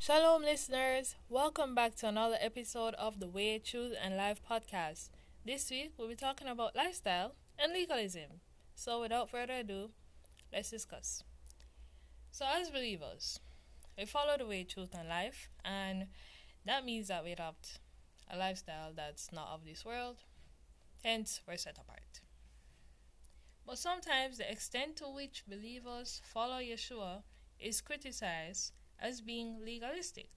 Shalom, listeners. Welcome back to another episode of the Way, Truth, and Life podcast. This week, we'll be talking about lifestyle and legalism. So, without further ado, let's discuss. So, as believers, we follow the way, truth, and life, and that means that we adopt a lifestyle that's not of this world, hence, we're set apart. But sometimes the extent to which believers follow Yeshua is criticized as being legalistic.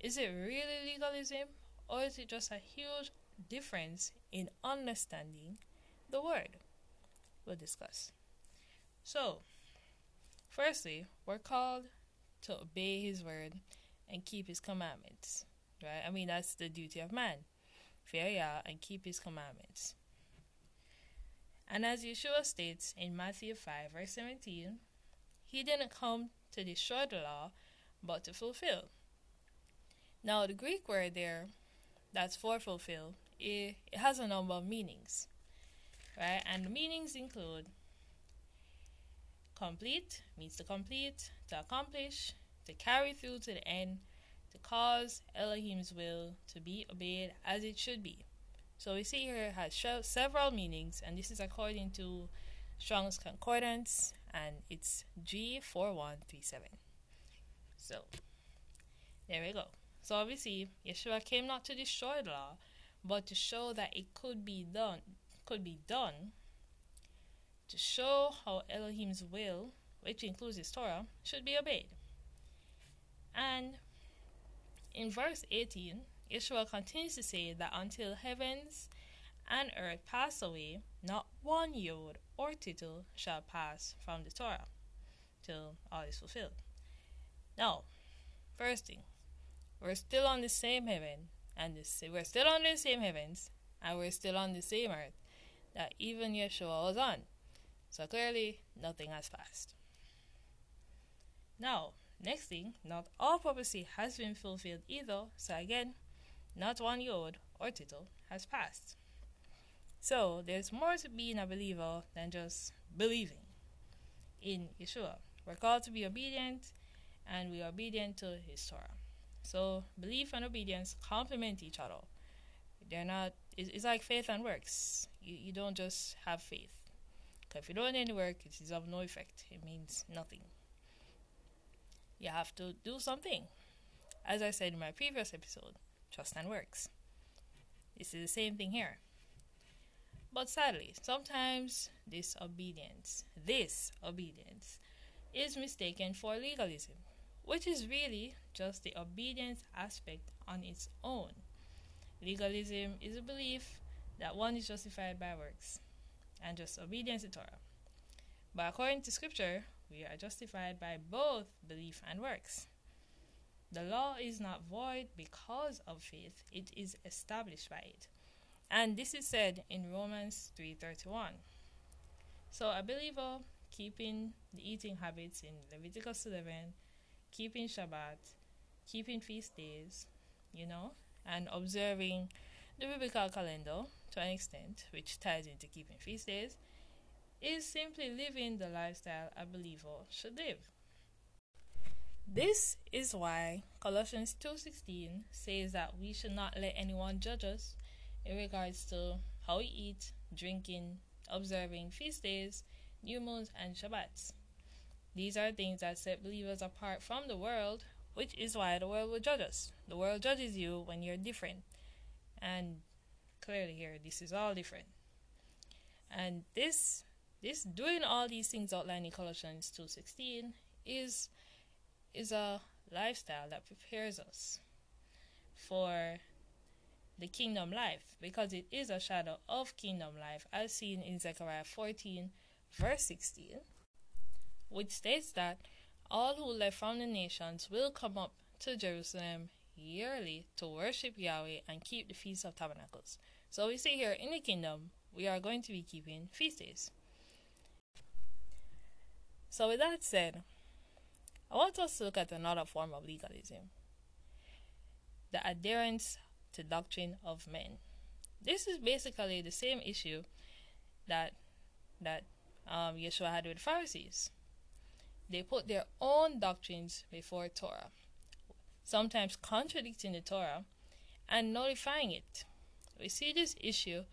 Is it really legalism, or is it just a huge difference in understanding the word? We'll discuss. So, firstly, we're called to obey his word and keep his commandments. Right? I mean, that's the duty of man. Fear Yah and keep his commandments. And as Yeshua states in Matthew 5, verse 17, he didn't come to destroy the law, but to fulfill. Now, the Greek word there that's for fulfill, it, it has a number of meanings, right? And the meanings include complete, means to complete, to accomplish, to carry through to the end, to cause Elohim's will to be obeyed as it should be. So we see here it has several meanings, and this is according to Strong's Concordance, and it's G4137. So, there we go. So obviously, Yeshua came not to destroy the law, but to show that it could be done, could be done, to show how Elohim's will, which includes his Torah, should be obeyed. And in verse 18, Yeshua continues to say that until heavens and earth pass away, not one yod or tittle shall pass from the Torah till all is fulfilled. Now, first thing, we're still on the same heaven, and we're still on the same heavens, and we're still on the same earth that even Yeshua was on. So clearly, nothing has passed. Now, next thing, not all prophecy has been fulfilled either. So again, not one yod or tittle has passed. So there's more to being a believer than just believing in Yeshua. We're called to be obedient and we are obedient to his Torah. So belief and obedience complement each other. They're not. It's, like faith and works. You you don't just have faith. Because if you don't do any work, it is of no effect. It means nothing. You have to do something. As I said in my previous episode, trust and works. This is the same thing here. But sadly, sometimes this obedience, this obedience, is mistaken for legalism which is really just the obedience aspect on its own. Legalism is a belief that one is justified by works and just obedience to Torah. But according to Scripture, we are justified by both belief and works. The law is not void because of faith, it is established by it. And this is said in Romans 3:31. So a believer keeping the eating habits in Leviticus 11 keeping Shabbat, keeping feast days, you know, and observing the biblical calendar to an extent, which ties into keeping feast days, is simply living the lifestyle a believer should live. This is why Colossians 2:16 says that we should not let anyone judge us in regards to how we eat, drinking, observing feast days, new moons and Shabbats. These are things that set believers apart from the world, which is why the world will judge us. The world judges you when you're different. And clearly here this is all different. And this this doing all these things outlined in Colossians 2:16 is is a lifestyle that prepares us for the kingdom life because it is a shadow of kingdom life as seen in Zechariah 14 verse 16 which states that all who left from the nations will come up to Jerusalem yearly to worship Yahweh and keep the Feast of Tabernacles. So we see here in the kingdom, we are going to be keeping feast days. So, with that said, I want us to look at another form of legalism the adherence to doctrine of men. This is basically the same issue that that um, Yeshua had with the Pharisees. they put their own doctrines before Torah, sometimes contradicting the Torah and nullifying it. We see this issue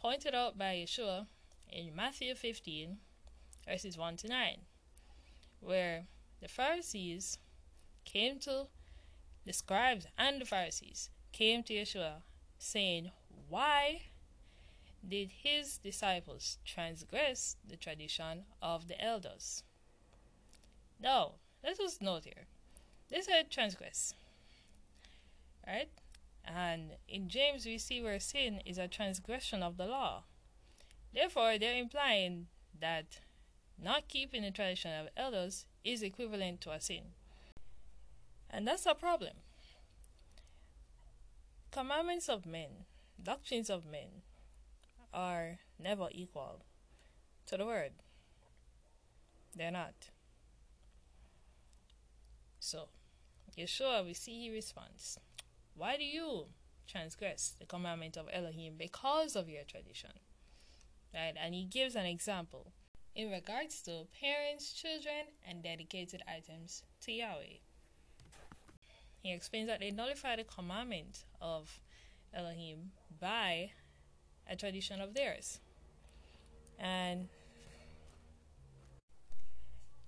pointed out by Yeshua in Matthew 15, verses 1 to 9, where the Pharisees came to the scribes and the Pharisees came to Yeshua saying, Why did his disciples transgress the tradition of the elders? Now, let us note here. They said transgress. Right? And in James, we see where sin is a transgression of the law. Therefore, they're implying that not keeping the tradition of elders is equivalent to a sin. And that's a problem. Commandments of men, doctrines of men, are never equal to the word. They're not. So, Yeshua, we see he responds, Why do you transgress the commandment of Elohim because of your tradition? Right? And he gives an example in regards to parents, children, and dedicated items to Yahweh. He explains that they nullify the commandment of Elohim by a tradition of theirs. And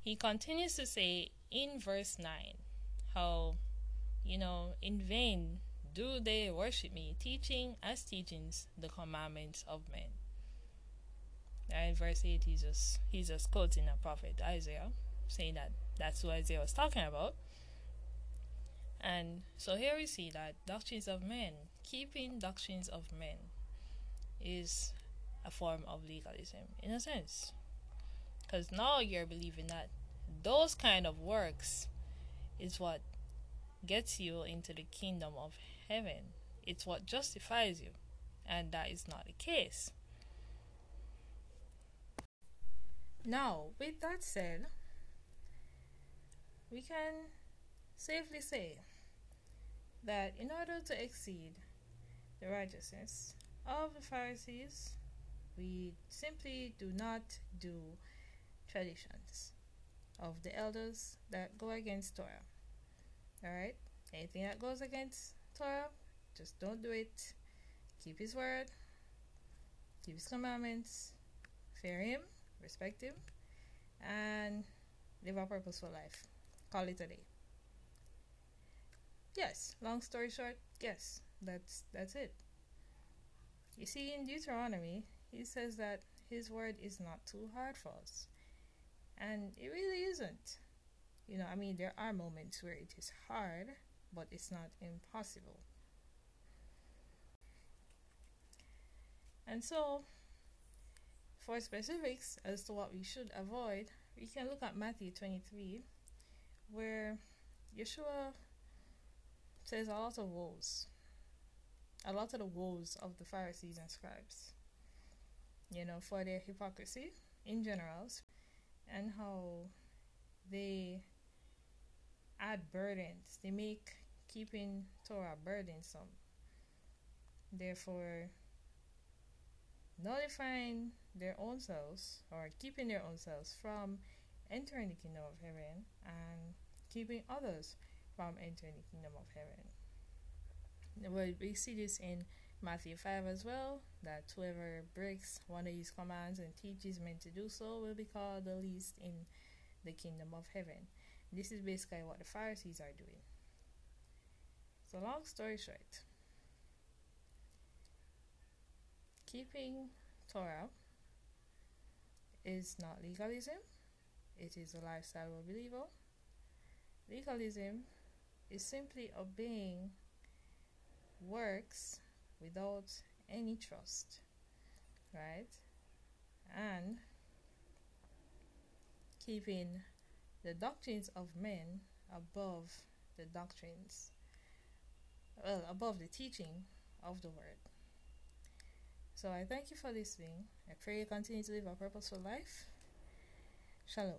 he continues to say in verse 9 how, you know, in vain do they worship me, teaching as teachings the commandments of men. And in verse 8, he's just, he's just quoting a prophet, Isaiah, saying that that's what Isaiah was talking about. And so here we see that doctrines of men, keeping doctrines of men, is a form of legalism in a sense. Because now you're believing that those kind of works is what gets you into the kingdom of heaven. It's what justifies you. And that is not the case. Now, with that said, we can safely say that in order to exceed the righteousness of the Pharisees, we simply do not do traditions of the elders that go against Torah. Alright? Anything that goes against Torah, just don't do it. Keep his word, keep his commandments, fear him, respect him, and live a purposeful life. Call it a day. Yes, long story short, yes, that's that's it. You see, in Deuteronomy, he says that his word is not too hard for us. And it really isn't. You know, I mean, there are moments where it is hard, but it's not impossible. And so, for specifics as to what we should avoid, we can look at Matthew 23, where Yeshua says a lot of woes a lot of the woes of the Pharisees and scribes, you know, for their hypocrisy in general and how they add burdens. They make keeping Torah burdensome. Therefore, nullifying their own selves or keeping their own selves from entering the kingdom of heaven and keeping others from entering the kingdom of heaven Well, we see this in Matthew 5 as well that whoever breaks one of his commands and teaches men to do so will be called the least in the kingdom of heaven. This is basically what the Pharisees are doing. So, long story short, keeping Torah is not legalism, it is a lifestyle of a believer. Legalism is simply obeying works without any trust, right? And keeping the doctrines of men above the doctrines, well, above the teaching of the word. So I thank you for listening. I pray you continue to live a purposeful life. Shalom.